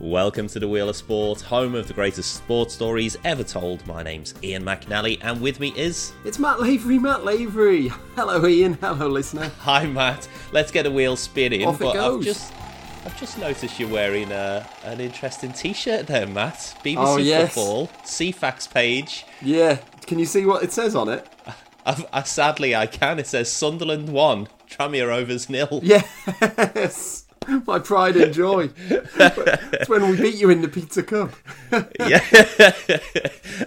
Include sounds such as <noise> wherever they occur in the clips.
Welcome to the Wheel of Sport, home of the greatest sports stories ever told. My name's Ian McNally, and with me is. It's Matt Lavery, Matt Lavery. Hello, Ian. Hello, listener. Hi, Matt. Let's get a wheel spinning. Off it but goes. I've just, I've just noticed you're wearing a, an interesting T-shirt there, Matt. BBC Oh, yes. Football, Ceefax page. Yeah, can you see what it says on it? <laughs> i I, sadly, I can. It says Sunderland won, Tranmere Rovers nil. Yes, <laughs> my pride and joy. it's when we beat you in the Pizza Cup. <laughs> yeah,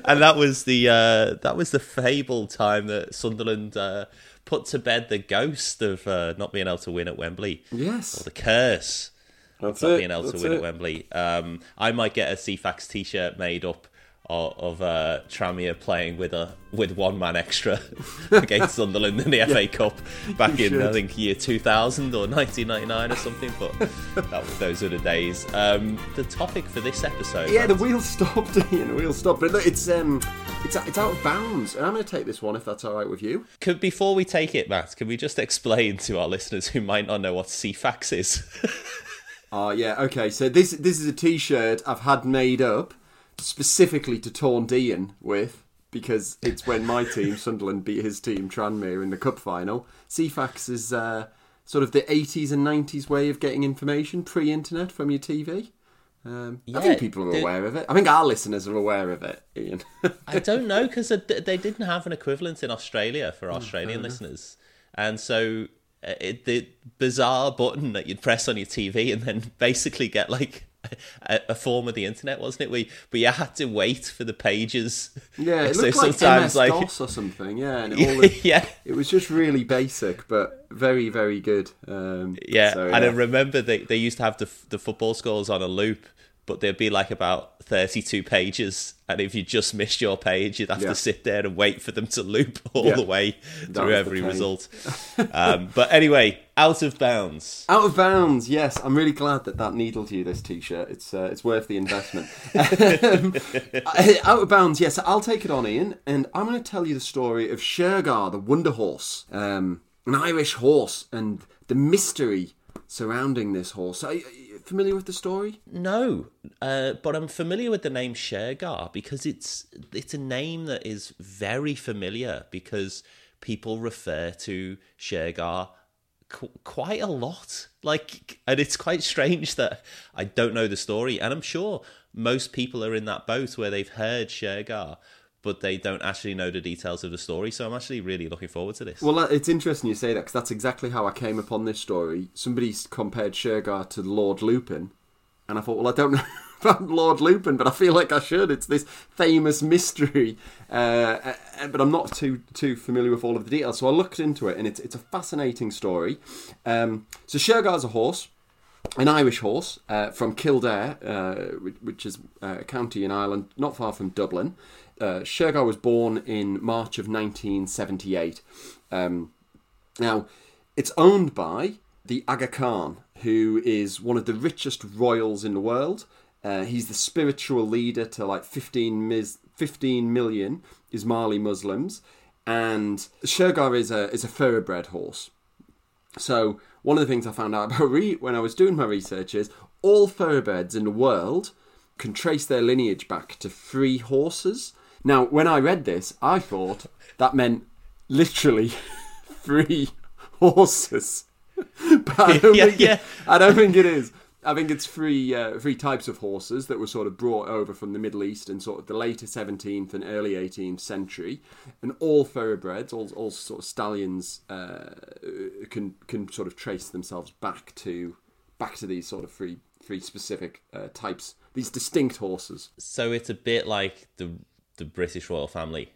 and that was the uh, that was the fabled time that Sunderland uh, put to bed the ghost of uh, not being able to win at Wembley, Yes. or the curse that's of not it. being able to win it. at Wembley. Um, I might get a Ceefax T-shirt made up of, of uh, Tranmere playing with a with one man extra <laughs> against Sunderland in the <laughs> FA Cup back in I think year 2000 or 1999 or something. But <laughs> that, was- those were the days. Um, the topic for this episode, Yeah, the wheel stopped, Ian. The wheel stopped. But look, it's um, it's it's out of bounds, and I'm going to take this one if that's all right with you. Could, before we take it, Matt, can we just explain to our listeners who might not know what Ceefax is? Oh yeah, okay. So this this is a T-shirt I've had made up specifically to taunt Ian with because it's when my team <laughs> Sunderland beat his team Tranmere in the cup final. Ceefax is uh, sort of the 80s and 90s way of getting information pre-internet from your TV. Um, I think people are the- aware of it. I think our listeners are aware of it, Ian. <laughs> I don't know because they didn't have an equivalent in Australia for Australian listeners, and so uh, it, the bizarre button that you'd press on your TV and then <laughs> basically get like <laughs> a, a form of the internet, wasn't it? We but you had to wait for the pages. yeah, it <laughs> so looked like sometimes MS like DOS or something. Yeah, and it, <laughs> all looked- yeah. it was just really basic, but very, very good. Um, Yeah, so, and I remember they, they used to have the the football scores on a loop, but there'd be like about thirty two pages, and if you just missed your page, you'd have Yeah. to sit there and wait for them to loop <laughs> all Yeah. the way That through every result. <laughs> um, but anyway, out of bounds. Out of bounds, yes. I'm really glad that that needled you. This T-shirt, it's uh, it's worth the investment. <laughs> Um, out of bounds, yes. I'll take it on, Ian, and I'm going to tell you the story of Shergar, the Wonder Horse, um, an Irish horse, and the mystery surrounding this horse. Are you, are you familiar with the story? No, uh, but I'm familiar with the name Shergar because it's it's a name that is very familiar because people refer to Shergar qu- quite a lot. Like, and it's quite strange that I don't know the story, and I'm sure most people are in that boat where they've heard Shergar. But they don't actually know the details of the story, so I'm actually really looking forward to this. Well, it's interesting you say that because that's exactly how I came upon this story. Somebody compared Shergar to Lord Lucan, and I thought, well, I don't <laughs> know about Lord Lucan, but I feel like I should. It's this famous mystery, uh, uh, but I'm not too too familiar with all of the details. So I looked into it, and it's it's a fascinating story. Um, so Shergar's a horse an Irish horse uh, from Kildare, uh, which, which is uh, a county in Ireland, not far from Dublin. Uh, Shergar was born in March of 1978. Um, now, it's owned by the Aga Khan, who is one of the richest royals in the world. Uh, he's the spiritual leader to like 15, mis- 15 million Ismaili Muslims. And Shergar is a, is a thoroughbred horse. So one of the things I found out <laughs> about re- when I was doing my research is all thoroughbreds in the world can trace their lineage back to three horses. Now, when I read this, I thought that meant literally <laughs> three horses. <laughs> but I don't, Yeah, think yeah. It, I don't think it is. I think it's three uh, three types of horses that were sort of brought over from the Middle East in sort of the later 17th and early 18th century, and all thoroughbreds, all, all sort of stallions, uh, can can sort of trace themselves back to back to these sort of three three specific uh, types, these distinct horses. So it's a bit like the the British royal family.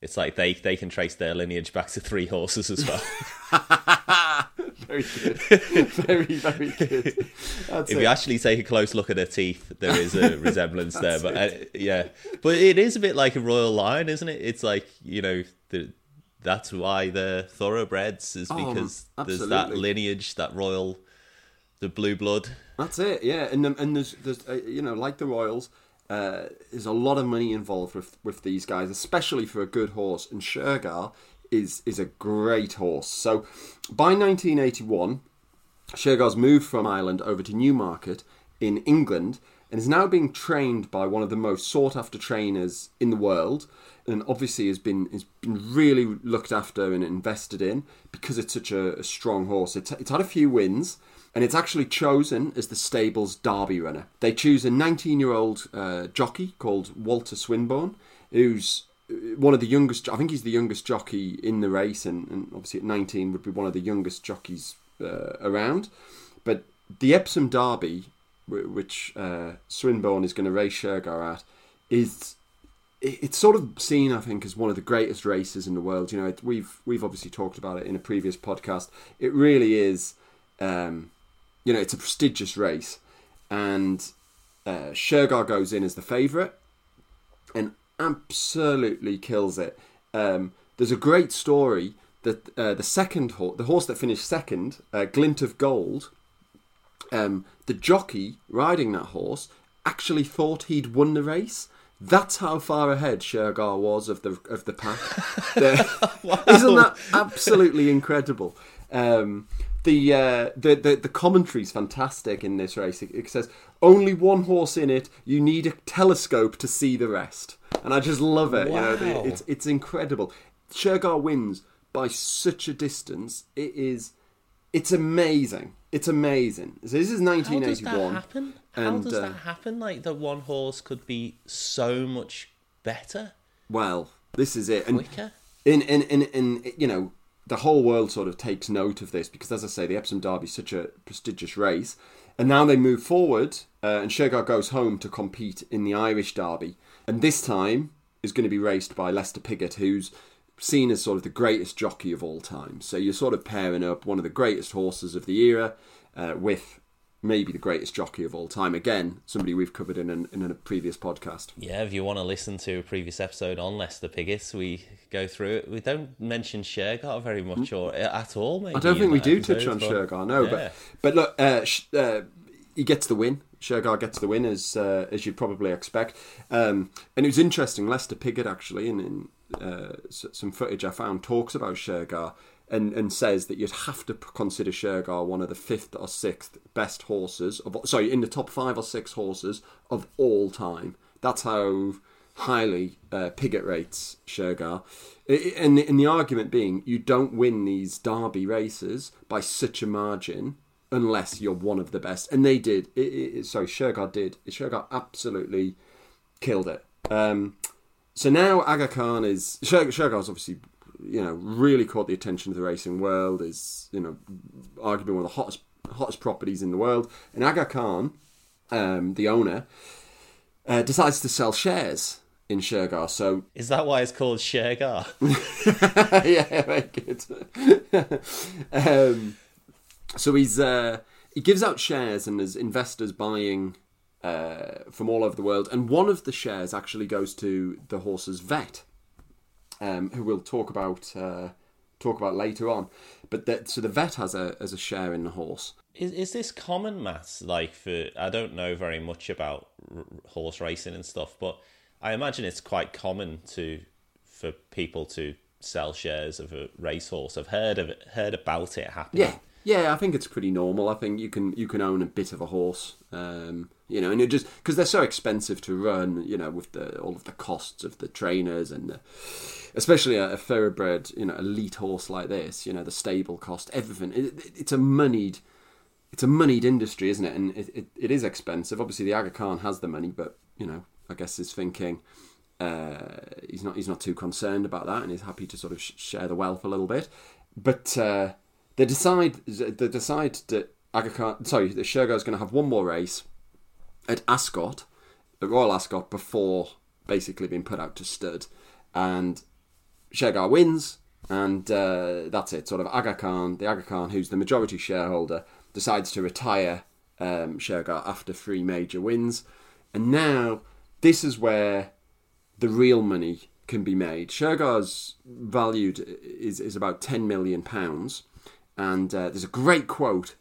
It's like they they can trace their lineage back to three horses as well. <laughs> Very good, very very good. That's if it. you actually take a close look at their teeth, there is a <laughs> resemblance there. But uh, yeah, but it is a bit like a royal lion, isn't it? It's like you know the. That's why they're thoroughbreds, is Oh, because there's that lineage, that royal, the blue blood. That's it, yeah. And and there's there's uh, you know like the Royals, uh, there's a lot of money involved with with these guys, especially for a good horse. And Shergar is is a great horse. So by 1981, Shergar's moved from Ireland over to Newmarket in England, and is now being trained by one of the most sought after trainers in the world. And obviously has been has been really looked after and invested in because it's such a, a strong horse. It's, it's had a few wins, and it's actually chosen as the stable's derby runner. They choose a 19 year old uh, jockey called Walter Swinburn, who's uh, one of the youngest. I think he's the youngest jockey in the race, and, and obviously at 19 would be one of the youngest jockeys uh, around. But the Epsom Derby, which uh, Swinburne is going to race Shergar at, is it's sort of seen, I think, as one of the greatest races in the world. You know, it, we've we've obviously talked about it in a previous podcast. It really is, um, you know, it's a prestigious race, and uh, Shergar goes in as the favourite and absolutely kills it. Um, there's a great story that uh, the second horse, the horse that finished second, uh, Glint of Gold, um, the jockey riding that horse actually thought he'd won the race that's how far ahead Shergar was of the of the pack. <laughs> wow. Isn't that absolutely incredible? Um, the, uh, the the the commentary is fantastic in this race. It, it, says only one horse in it. You need a telescope to see the rest, and I just love it. Wow. You know, it's it's incredible. Shergar wins by such a distance. It is, it's amazing. It's amazing. So this is 1981. How does that happen? How and, does uh, that happen? Like the one horse could be so much better. Well, this is it. And quicker. In in in in you know the whole world sort of takes note of this because, as I say, the Epsom Derby is such a prestigious race. And now they move forward, uh, and Shergar goes home to compete in the Irish Derby. And this time is going to be raced by Lester Piggott, who's seen as sort of the greatest jockey of all time. So you're sort of pairing up one of the greatest horses of the era uh, with maybe the greatest jockey of all time. Again, somebody we've covered in, an, in a previous podcast. Yeah, if you want to listen to a previous episode on Lester Piggott, we go through it. We don't mention Shergar very much or uh, at all. Maybe, I don't think we do touch on but, Shergar, no. Yeah. But but look, uh, uh, he gets the win. Shergar gets the win as uh, as you'd probably expect. Um, and it was interesting. Lester Piggott actually, in, in uh, some footage I found, talks about Shergar and, and says that you'd have to consider Shergar one of the fifth or sixth best horses of sorry in the top five or six horses of all time. That's how highly uh, Piggott rates Shergar. And, and the argument being, you don't win these Derby races by such a margin unless you're one of the best. And they did. It, sorry, Shergar did. Shergar absolutely killed it. Um, so now Aga Khan is Shergar's obviously you know really caught the attention of the racing world. Is you know arguably one of the hottest hottest properties in the world. And Aga Khan, um, the owner, uh, decides to sell shares in Shergar. So <laughs> is that why it's called Shergar? <laughs> yeah, very good. <laughs> um, so he's uh, he gives out shares, and there's investors buying uh, from all over the world. And one of the shares actually goes to the horse's vet, um, who we'll talk about uh, talk about later on. But that, so the vet has a as a share in the horse. Is is this common, Matt? Like for I don't know very much about r- horse racing and stuff, but I imagine it's quite common to for people to sell shares of a racehorse. I've heard of it, heard about it happening. Yeah, yeah, I think it's pretty normal. I think you can you can own a bit of a horse, um, you know, and it just because they're so expensive to run, you know, with the all of the costs of the trainers and the, especially a, a thoroughbred, you know, elite horse like this, you know, the stable cost, everything. It, it's a moneyed, it's a moneyed industry, isn't it? And it, it, it is expensive. Obviously, the Aga Khan has the money, but you know, I guess he's thinking. Uh, he's not. He's not too concerned about that, and he's happy to sort of share the wealth a little bit. But uh, they decide they decide that Aga Khan, sorry, that Shergar is going to have one more race at Ascot, the Royal Ascot, before basically being put out to stud, and Shergar wins, and uh, that's it. Sort of Aga Khan, the Aga Khan, who's the majority shareholder, decides to retire um, Shergar after three major wins, and now this is where the real money can be made. Shergar's valued is is about ten million pounds and uh, there's a great quote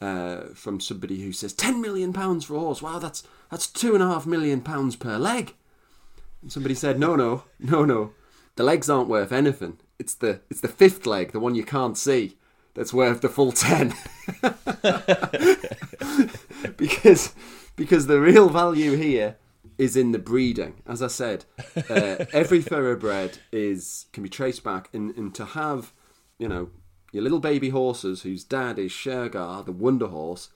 uh, from somebody who says, 10 million pounds for a horse. Wow, that's, that's two and a half million pounds per leg. And somebody said, no, no, no, no. The legs aren't worth anything. It's the, it's the fifth leg, the one you can't see, that's worth the full 10. <laughs> because because the real value here is in the breeding. As I said, uh, every thoroughbred is can be traced back, and, and to have, you know, your little baby horses whose dad is Shergar, the Wonder Horse,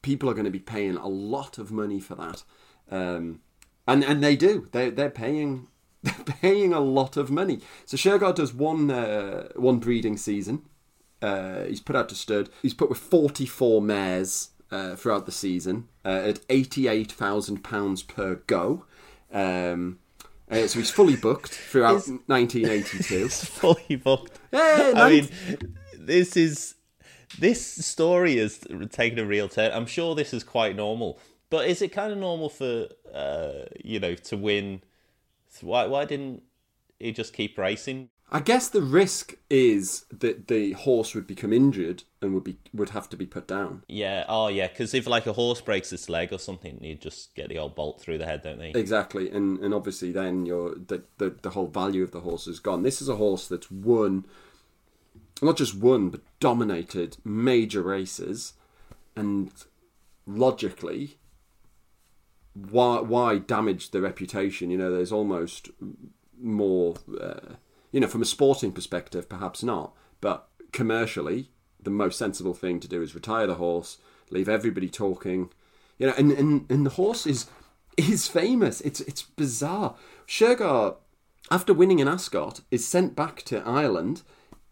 people are going to be paying a lot of money for that, um, and and they do. They they're paying <laughs> they're paying a lot of money. So Shergar does one uh, one breeding season. Uh, he's put out to stud. He's put with forty four mares uh, throughout the season uh, at eighty-eight thousand pounds per go. Um, uh, so he's fully booked throughout Is- 1982. It's <laughs> fully booked. Hey, I mean, this is this story has taken a real turn. I'm sure this is quite normal, but is it kind of normal for uh, you know to win? Why why didn't he just keep racing? I guess the risk is that the horse would become injured and would be would have to be put down. Yeah, oh yeah, because if like a horse breaks its leg or something, you just get the old bolt through the head, don't they? Exactly, and and obviously then your the, the the whole value of the horse is gone. This is a horse that's won, not just won, but dominated major races, and logically, why why damage the reputation? You know, there's almost more, uh, you know, from a sporting perspective, perhaps not, but commercially, the most sensible thing to do is retire the horse, leave everybody talking, you know, and and, and the horse is is famous. It's it's bizarre. Shergar, after winning an Ascot, is sent back to Ireland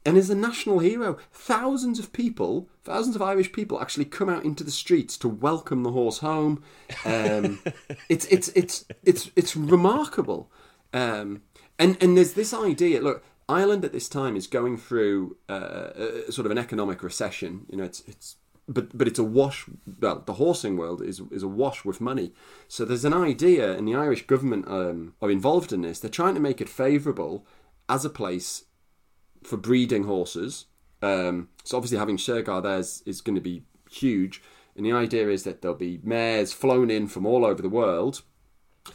and is a national hero. Thousands of people, thousands of Irish people, actually come out into the streets to welcome the horse home. Um, <laughs> it's it's it's it's it's remarkable. Um, and and there's this idea. Look, Ireland at this time is going through uh, a, sort of an economic recession. You know, it's it's but but it's a wash. Well, the horsing world is is a wash with money. So there's an idea, and the Irish government um, are involved in this. They're trying to make it favourable as a place for breeding horses. Um, so obviously having Shergar there is, is going to be huge. And the idea is that there'll be mares flown in from all over the world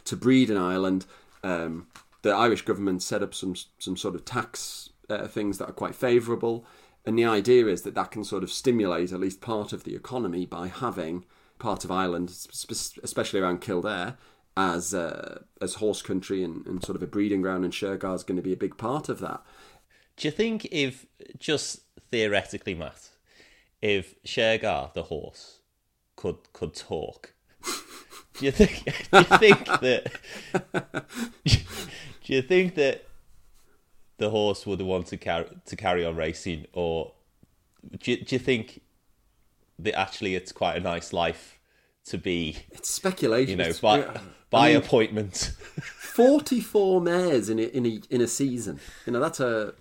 to breed in Ireland. Um, the Irish government set up some some sort of tax uh, things that are quite favourable, and the idea is that that can sort of stimulate at least part of the economy by having part of Ireland, sp- especially around Kildare, as uh, as horse country and, and sort of a breeding ground, and Shergar is going to be a big part of that. Do you think if just theoretically, Matt, if Shergar the horse could could talk, do you think <laughs> do you think that <laughs> do you think that the horse would want to carry to carry on racing, or do you, do you think that actually it's quite a nice life to be, It's speculation. you know, by yeah. by I mean, <laughs> appointment? Forty-four mares in a, in a in a season. You know that's a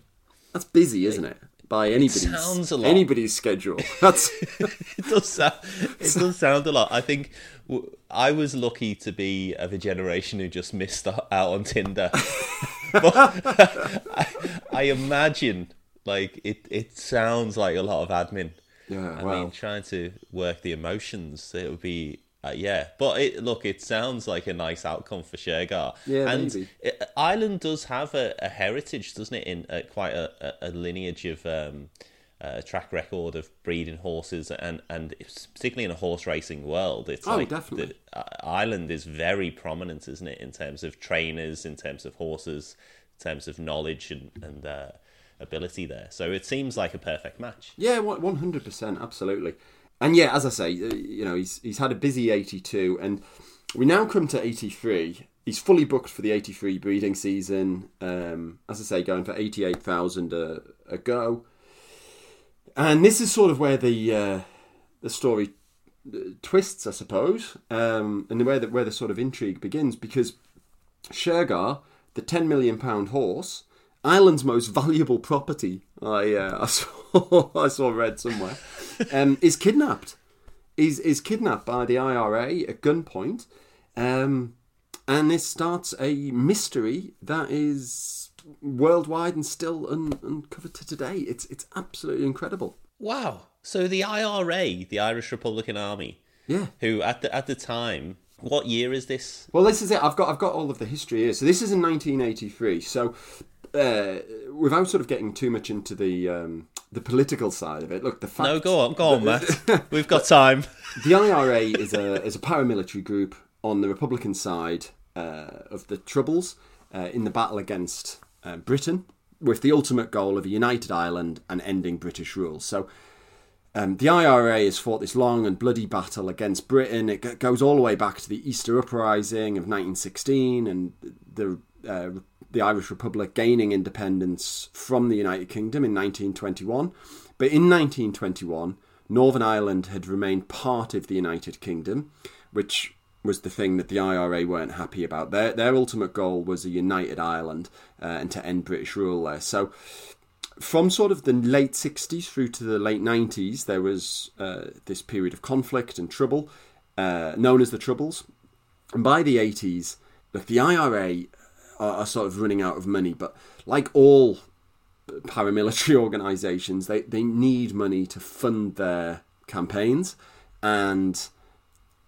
that's busy, isn't it? By anybody's sounds a lot. anybody's schedule. <laughs> That's <laughs> it does sound it does sound a lot. I think w- I was lucky to be of a generation who just missed out on Tinder. <laughs> but I, I imagine like it. It sounds like a lot of admin. yeah. I well, mean, trying to work the emotions, it would be. Uh, yeah, but it, look, it sounds like a nice outcome for Shergar. Yeah, and maybe. it- Ireland does have a, a heritage, doesn't it? In uh, quite a, a, lineage of um, uh, track record of breeding horses, and and it's- particularly in a horse racing world, it's Oh, like definitely. the- uh, Ireland is very prominent, isn't it, in terms of trainers, in terms of horses, in terms of knowledge and and uh, ability there. So it seems like a perfect match. Yeah, one hundred percent, absolutely. And yeah, as I say, uh, you know, he's he's had a busy eighty-two, and we now come to eighty-three. He's fully booked for the eighty-three breeding season. Um, as I say, going for eighty-eight thousand a, a go. And this is sort of where the uh, the story uh, twists, I suppose, um, and where the where the sort of intrigue begins because Shergar, the ten million pound horse, Ireland's most valuable property. I uh, <laughs> I saw I saw read somewhere, um, is kidnapped. Is is kidnapped by the IRA at gunpoint, um, and this starts a mystery that is worldwide and still un- uncovered to today. It's it's absolutely incredible. Wow. So the IRA, the Irish Republican Army, Yeah. who at the at the time, what year is this? Well, this is it. I've got I've got all of the history here. So this is in 1983. So uh, without sort of getting too much into the um, the political side of it. Look, the fact No, go on, go on, Matt. <laughs> We've got time. the IRA is a is a paramilitary group on the Republican side uh, of the Troubles uh, in the battle against uh, Britain, with the ultimate goal of a united Ireland and ending British rule. So. Um, the IRA has fought this long and bloody battle against Britain. It g- goes all the way back to the Easter Uprising of 1916 and the uh, the Irish Republic gaining independence from the United Kingdom in 1921. But in 1921, Northern Ireland had remained part of the United Kingdom, which was the thing that the IRA weren't happy about. Their their ultimate goal was a united Ireland uh, and to end British rule there. So from sort of the late 60s through to the late 90s, there was uh, this period of conflict and trouble, uh, known as the Troubles. And by the 80s, look, the IRA are, are, sort of running out of money, but like all paramilitary <laughs> organisations, they, they need money to fund their campaigns. And,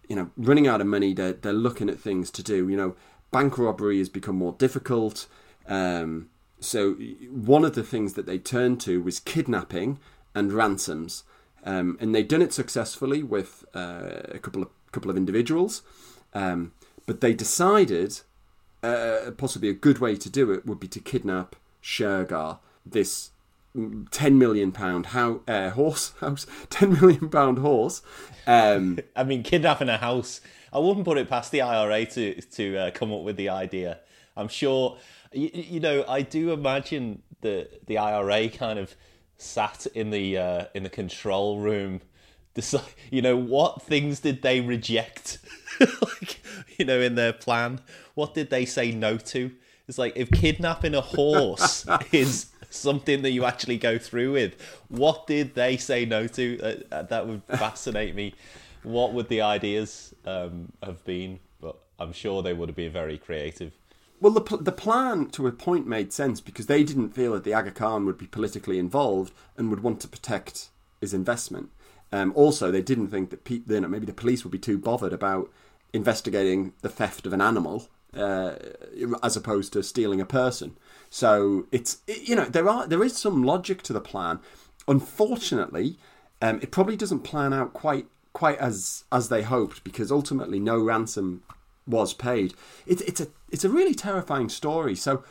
you know, running out of money, they're, they're looking at things to do. You know, bank robbery has become more difficult. Um, so one of the things that they turned to was kidnapping and ransoms, um, and they'd done it successfully with uh, a couple of couple of individuals, um, but they decided uh, possibly a good way to do it would be to kidnap Shergar, this ten million pound how, uh, horse <laughs> house, ten million pound horse. Um, <laughs> I mean, kidnapping a house. I wouldn't put it past the IRA to to uh, come up with the idea. I'm sure you, you know, I do imagine the the IRA kind of sat in the uh, in the control room. <laughs> Decide, you know, what things did they reject? like, you know, in their plan, what did they say no to? It's like if kidnapping a horse <laughs> is something that you actually go through with, what did they say no to? Uh, that would fascinate me. What would the ideas um, have been? But I'm sure they would have been very creative. Well, the the plan to a point made sense because they didn't feel that the Aga Khan would be politically involved and would want to protect his investment. Um, also, they didn't think that pe- you know, maybe the police would be too bothered about investigating the theft of an animal uh, as opposed to stealing a person. So it's you know there are there is some logic to the plan. Unfortunately, um, it probably doesn't plan out quite quite as as they hoped because ultimately no ransom was paid. It's it's a it's a really terrifying story. So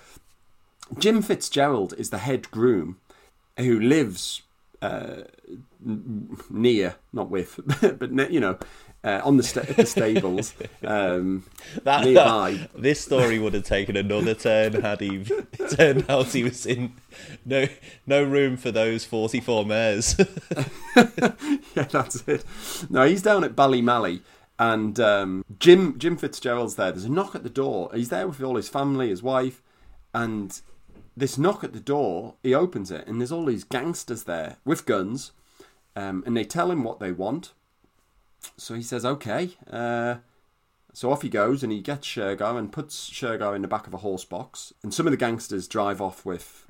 Jim Fitzgerald is the head groom who lives uh, near, not with, <laughs> but you know, uh, on the, sta- the stables um, <laughs> that, nearby. That, this story would have taken another turn had he <laughs> turned out he was in no no room for those forty four mares. <laughs> yeah, that's it. No, he's down at Ballymany and um, Jim Jim Fitzgerald's there. There's a knock at the door. He's there with all his family, his wife, and this knock at the door. He opens it, and there's all these gangsters there with guns, um, and they tell him what they want. So he says, "Okay." Uh, so off he goes, and he gets Shergar and puts Shergar in the back of a horse box. And some of the gangsters drive off with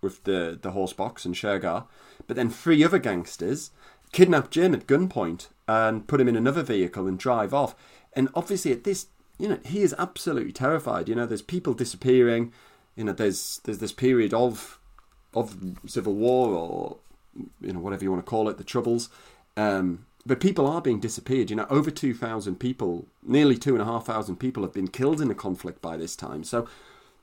with the the horse box and Shergar, but then three other gangsters kidnap Jim at gunpoint and put him in another vehicle and drive off. And obviously, at this, you know, he is absolutely terrified. You know, there's people disappearing. You know, there's there's this period of of civil war or you know whatever you want to call it, the troubles. Um, but people are being disappeared. You know, over two thousand people, nearly two and a half thousand people have been killed in the conflict by this time. So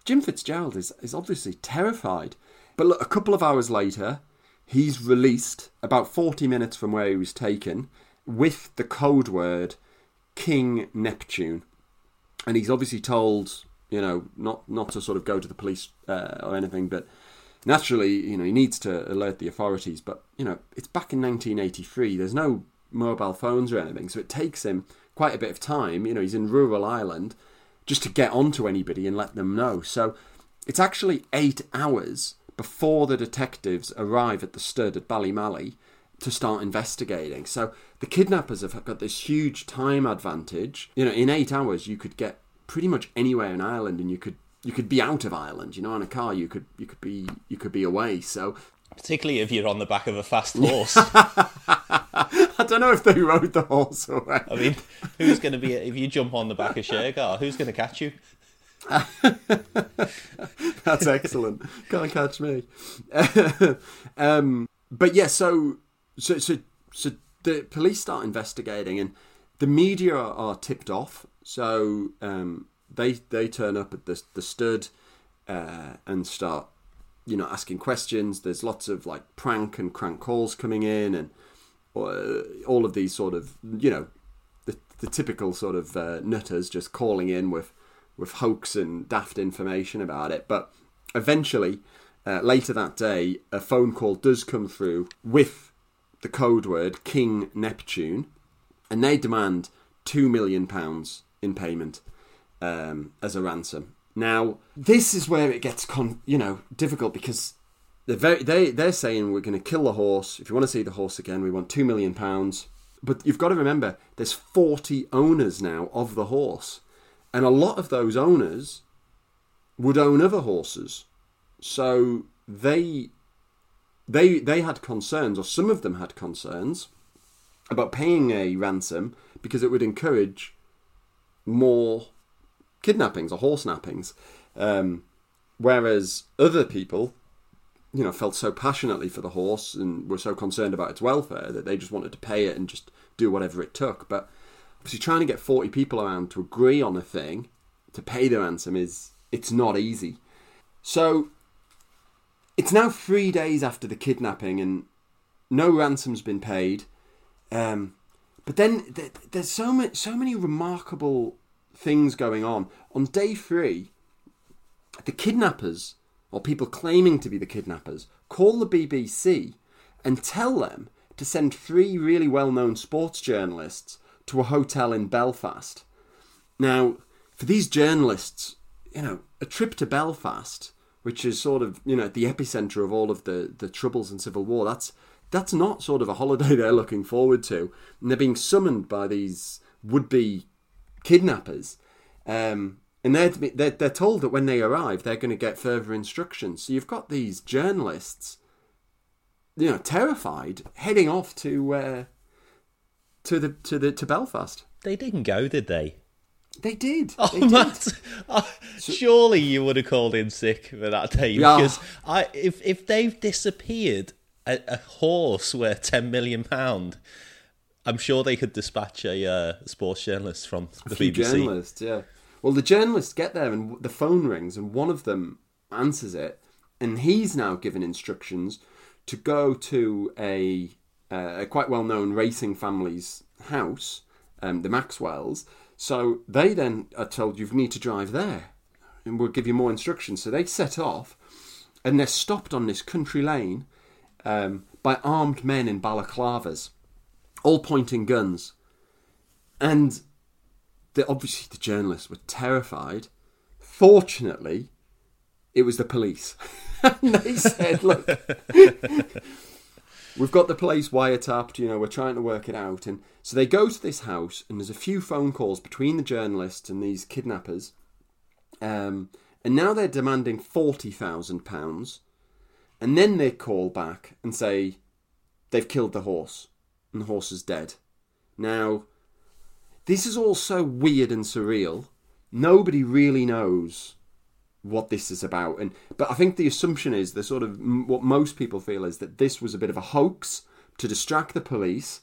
Jim Fitzgerald is is obviously terrified. But look, a couple of hours later, he's released about 40 minutes from where he was taken with the code word King Neptune. And he's obviously told, you know, not, not to sort of go to the police uh, or anything, but naturally, you know, he needs to alert the authorities. But, you know, it's back in 1983. There's no mobile phones or anything. So it takes him quite a bit of time. You know, he's in rural Ireland just to get onto anybody and let them know. So it's actually eight hours before the detectives arrive at the stud at Ballymany to start investigating. So the kidnappers have got this huge time advantage. You know, in eight hours you could get pretty much anywhere in Ireland, and you could you could be out of Ireland. You know, on a car you could you could be you could be away. So particularly if you're on the back of a fast <laughs> horse. I don't know if they rode the horse away. I mean, who's going to be if you jump on the back of Shergar? Who's going to catch you? <laughs> That's excellent. Can't catch me. <laughs> um, but yeah, so so so so the police start investigating, and the media are, are tipped off. So um, they they turn up at the the stud uh, and start you know asking questions. There's lots of like prank and crank calls coming in, and uh, all of these sort of you know the the typical sort of uh, nutters just calling in with with hoax and daft information about it. But eventually, uh, later that day, a phone call does come through with the code word King Neptune, and they demand two million pounds in payment um, as a ransom. Now, this is where it gets con- you know difficult because they're very, they they're saying we're going to kill the horse. If you want to see the horse again, we want two million pounds. But you've got to remember, there's 40 owners now of the horse, and a lot of those owners would own other horses. So they they they had concerns, or some of them had concerns about paying a ransom because it would encourage more kidnappings or horse nappings. Um, whereas other people, you know, felt so passionately for the horse and were so concerned about its welfare that they just wanted to pay it and just do whatever it took. But obviously, trying to get forty people around to agree on a thing to pay the ransom is it's not easy. So it's now three days after the kidnapping and no ransom's been paid. Um, but then th- there's so many, so many remarkable things going on. On day three, the kidnappers, or people claiming to be the kidnappers, call the BBC and tell them to send three really well known sports journalists to a hotel in Belfast. Now, for these journalists, you know, a trip to Belfast, which is sort of, you know, the epicenter of all of the, the troubles and civil war, that's that's not sort of a holiday <laughs> they're looking forward to. And they're being summoned by these would be kidnappers. Um, and they're, they're, they're told that when they arrive, they're going to get further instructions. So you've got these journalists, you know, terrified, heading off to uh, to the to the to Belfast. They didn't go, did they? They did. Oh, they did. Matt! Oh, surely you would have called in sick for that day Yeah. because I, if if they've disappeared a, a horse worth ten million pound, I'm sure they could dispatch a uh, sports journalist from the A few BBC. journalists, yeah. Well, the journalists get there and the phone rings, and one of them answers it, and he's now given instructions to go to a, uh, a quite well known racing family's house, um, the Maxwells. So they then are told you need to drive there, and we'll give you more instructions. So they set off, and they're stopped on this country lane um, by armed men in balaclavas, all pointing guns. And the, obviously the journalists were terrified. Fortunately, it was the police. <laughs> and they said, look, <laughs> we've got the place wiretapped, you know, we're trying to work it out. And so they go to this house, and there's a few phone calls between the journalists and these kidnappers. Um, and now they're demanding £40,000. And then they call back and say they've killed the horse, and the horse is dead. Now, this is all so weird and surreal. Nobody really knows what this is about, and but I think the assumption is the sort of what most people feel is that this was a bit of a hoax to distract the police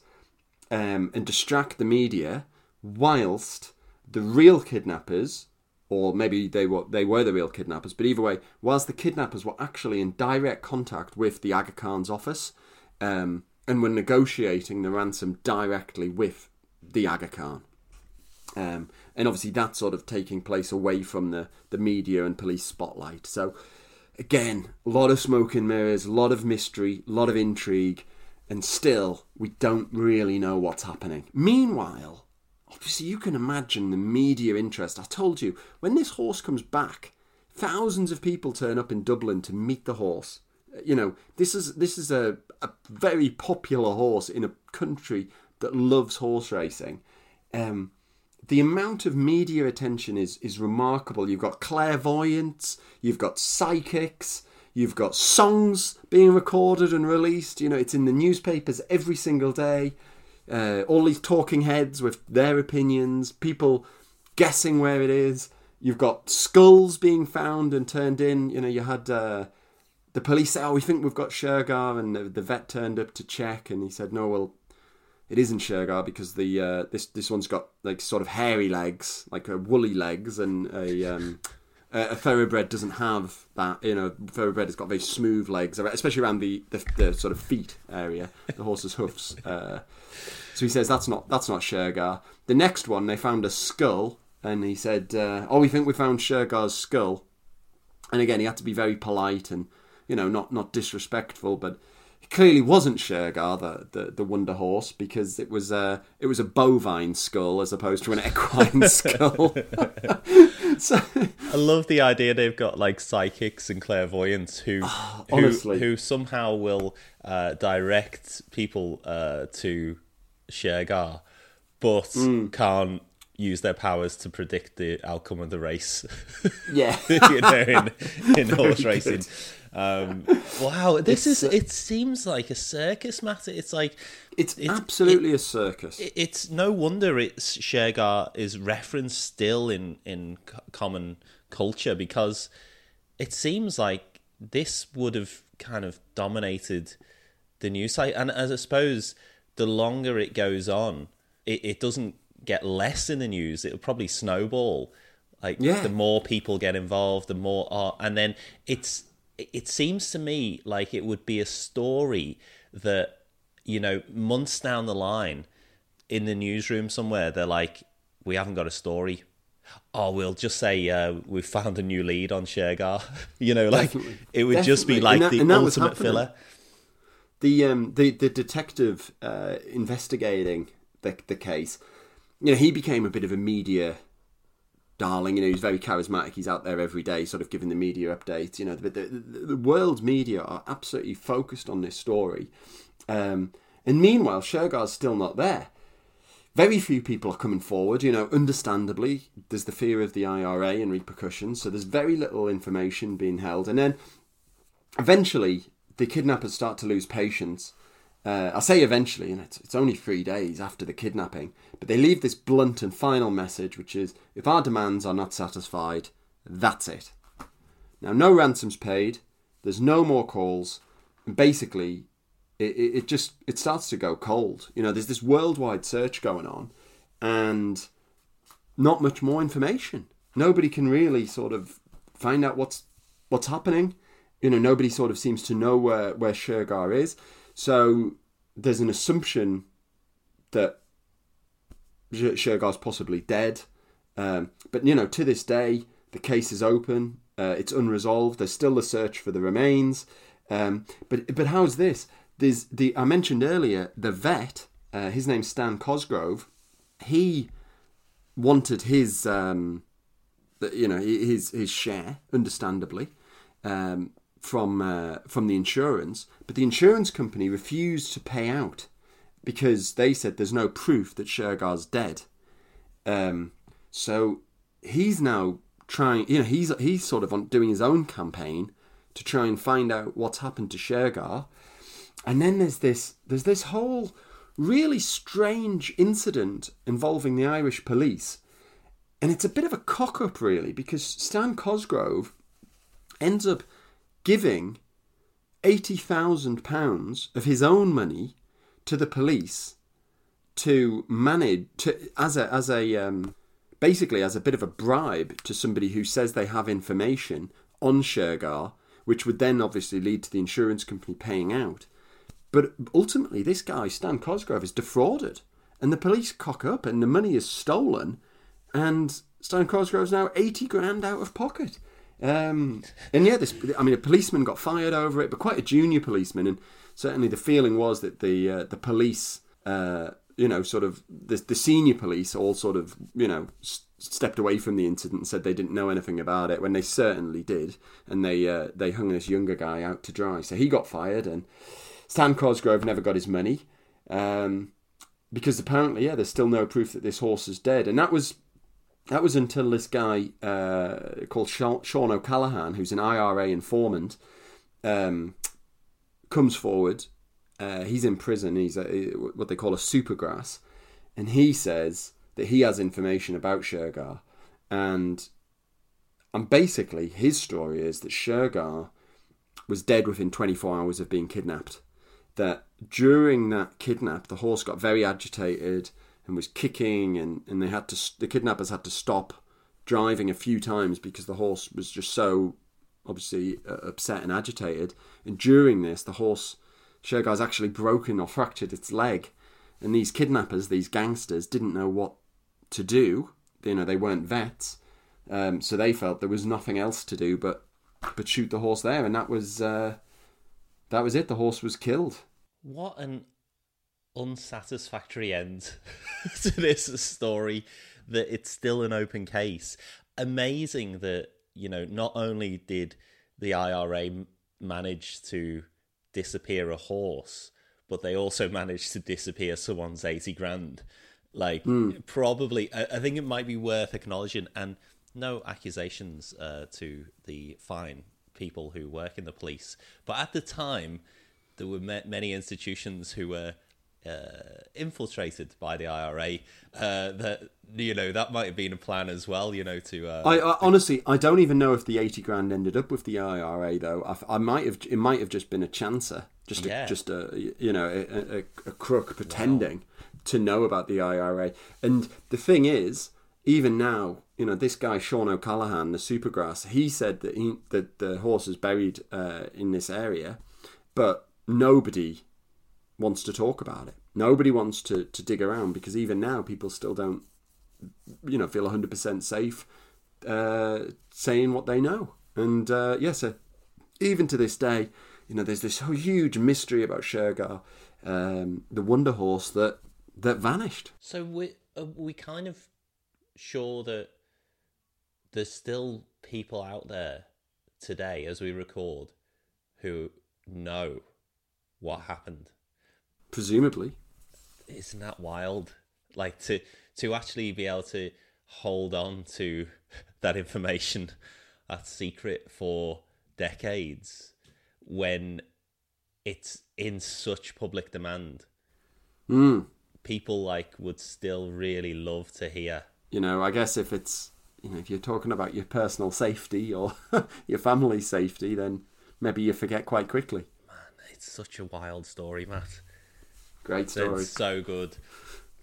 um, and distract the media, whilst the real kidnappers, or maybe they were they were the real kidnappers, but either way, whilst the kidnappers were actually in direct contact with the Aga Khan's office, um, and were negotiating the ransom directly with the Aga Khan. Um, and obviously that's sort of taking place away from the, the media and police spotlight. So again, a lot of smoke and mirrors, a lot of mystery, a lot of intrigue, and still we don't really know what's happening. Meanwhile, obviously you can imagine the media interest. I told you, when this horse comes back, thousands of people turn up in Dublin to meet the horse. You know, this is this is a, a very popular horse in a country that loves horse racing. Um, the amount of media attention is is remarkable. You've got clairvoyants, you've got psychics, you've got songs being recorded and released. You know, it's in the newspapers every single day. Uh, all these talking heads with their opinions, people guessing where it is. You've got skulls being found and turned in. You know, you had uh, the police say, "Oh, we think we've got Shergar," and the, the vet turned up to check, and he said, "No, well, it isn't Shergar because the uh, this this one's got like sort of hairy legs, like uh, woolly legs, and a um, a thoroughbred doesn't have that. You know, thoroughbred has got very smooth legs, especially around the the, the sort of feet area, the horse's hoofs. Uh, so he says that's not that's not Shergar. The next one, they found a skull, and he said, uh, "Oh, we think we found Shergar's skull." And again, he had to be very polite and you know not not disrespectful, but it clearly wasn't Shergar, the, the, the Wonder Horse, because it was a it was a bovine skull as opposed to an equine <laughs> skull. <laughs> so, I love the idea they've got like psychics and clairvoyants who Ah, honestly. who, who somehow will uh, direct people uh, to Shergar, but Hmm. can't use their powers to predict the outcome of the race. yeah, <laughs> you know, in, in horse racing. Um, <laughs> wow, this is. It seems like a circus matter. It's like it's, It's- absolutely a circus. it- it's no wonder it's Shergar is referenced still in in common culture because it seems like this would have kind of dominated the news site, and as I suppose the longer it goes on, it, it doesn't get less in the news. It'll probably snowball. Like Yeah. the more people get involved, the more art, and then it's. It seems to me like it would be a story that you know months down the line in the newsroom somewhere they're like we haven't got a story. Oh we'll just say uh, we've found a new lead on Shergar <laughs> you know like Definitely. it would just be like that- the and that was ultimate filler. The um the the detective uh, investigating the the case, you know, he became a bit of a media darling. You know, he's very charismatic. He's out there every day, sort of giving the media updates. You know, the the, the, the world media are absolutely focused on this story, um, and meanwhile, Shergar's still not there. Very few people are coming forward, you know, understandably. There's the fear of the IRA and repercussions, so there's very little information being held. And then eventually the kidnappers start to lose patience. Uh, I say eventually, and it's, it's only three days after the kidnapping, but they leave this blunt and final message, which is if our demands are not satisfied, that's it. Now, no ransoms paid, there's no more calls, and basically, it, it, it just it starts to go cold. You know, there's this worldwide search going on, and not much more information. Nobody can really sort of find out what's what's happening. You know, nobody sort of seems to know where where Shergar is. So there's an assumption that Shergar's possibly dead. Um, but you know, to this day, the case is open. Uh, it's unresolved. There's still a search for the remains. Um, but but how's this? There's the I mentioned earlier the vet. Uh, his name's Stan Cosgrove. He wanted his um, you know his his share, understandably, um, from uh, from the insurance, but the insurance company refused to pay out because they said there's no proof that Shergar's dead. Um, so he's now trying, you know, he's he's sort of on, doing his own campaign to try and find out what's happened to Shergar. And then there's this there's this whole really strange incident involving the Irish police. And it's a bit of a cock up really because Stan Cosgrove ends up giving eighty thousand pounds of his own money to the police to manage to as a as a um, basically as a bit of a bribe to somebody who says they have information on Shergar, which would then obviously lead to the insurance company paying out. But ultimately, this guy Stan Cosgrove is defrauded, and the police cock up, and the money is stolen, and Stan Cosgrove's now eighty grand out of pocket. Um, and yeah, this I mean, a policeman got fired over it, but quite a junior policeman, and certainly the feeling was that the uh, the police, uh, you know, sort of the, the senior police all sort of you know stepped away from the incident and said they didn't know anything about it when they certainly did, and they uh, they hung this younger guy out to dry. So he got fired, and Stan Cosgrove never got his money. Um, because apparently, yeah, there's still no proof that this horse is dead, and that was that was until this guy uh, called Sean, Sean O'Callaghan, who's an IRA informant, um, comes forward. Uh, he's in prison. He's a, what they call a supergrass, and he says that he has information about Shergar, and and basically his story is that Shergar was dead within 24 hours of being kidnapped. That during that kidnap, the horse got very agitated and was kicking, and, and they had to the kidnappers had to stop driving a few times because the horse was just so obviously uh, upset and agitated. And during this, the horse Shergar's actually broken or fractured its leg, and these kidnappers, these gangsters, didn't know what to do. You know, they weren't vets, um, so they felt there was nothing else to do but but shoot the horse there, and that was uh, that was it. The horse was killed. What an unsatisfactory end <laughs> to this story that it's still an open case. Amazing that, you know, not only did the IRA manage to disappear a horse, but they also <laughs> managed to disappear someone's 80 grand. Like, mm. probably, I, I, think it might be worth acknowledging, and no accusations uh, to the fine people who work in the police. But at the time, there were many institutions who were uh, infiltrated by the IRA. Uh, that you know that might have been a plan as well. You know to. Uh, I, I, honestly I don't even know if the eighty grand ended up with the IRA though. I, I might have it might have just been a chancer, just a, just a you know a, a, a crook pretending wow. to know about the IRA. And the thing is, even now, you know this guy Sean O'Callaghan, the Supergrass, he said that he that the horse is buried uh, in this area, but nobody wants to talk about it. Nobody wants to, to dig around because even now people still don't, you know, feel 100% safe uh, saying what they know. And uh, yes, yeah, so even to this day, you know, there's this huge mystery about Shergar, um, the Wonder Horse that that vanished. So we are we kind of sure that there's still people out there today, as we record, who know what happened presumably. Isn't that wild? Like to to actually be able to hold on to <laughs> that information, <laughs> that secret for decades, when it's in such public demand. Mm. People like would still really love to hear. You know, I guess if it's you know if you're talking about your personal safety or <laughs> your family safety, then maybe you forget quite quickly. Man, it's such a wild story, Matt. Great story. It's so good.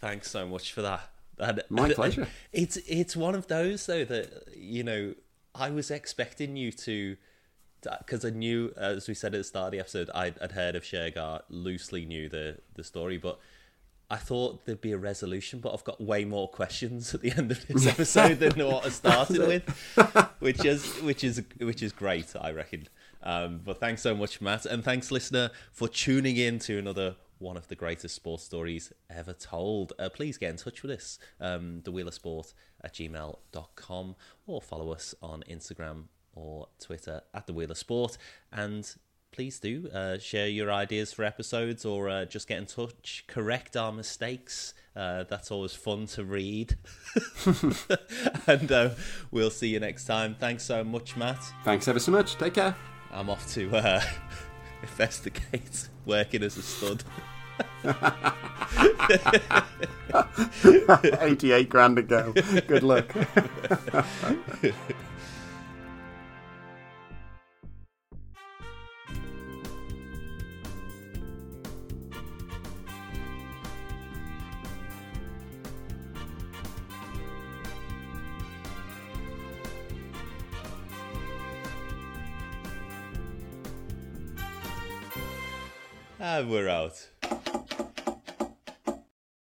Thanks so much for that. that My <laughs> pleasure. It's it's one of those though that you know I was expecting you to because I knew, as we said at the start of the episode, I'd, I'd heard of Shergar, loosely knew the the story, but I thought there'd be a resolution. But I've got way more questions at the end of this <laughs> episode than what I started with, which is which is which is great, I reckon. Um, but thanks so much, Matt, and thanks, listener, for tuning in to another one of the greatest sports stories ever told. Uh, please get in touch with us, um, thewheelersport at gmail.com, or follow us on Instagram or Twitter at the Wheel of Sport. And please do uh, share your ideas for episodes or uh, just get in touch, correct our mistakes. Uh, that's always fun to read. <laughs> and uh, we'll see you next time. Thanks so much, Matt. Thanks ever so much. Take care. I'm off to uh, <laughs> investigate working as a stud. <laughs> <laughs> 88 grand to go. Good luck. And we're out.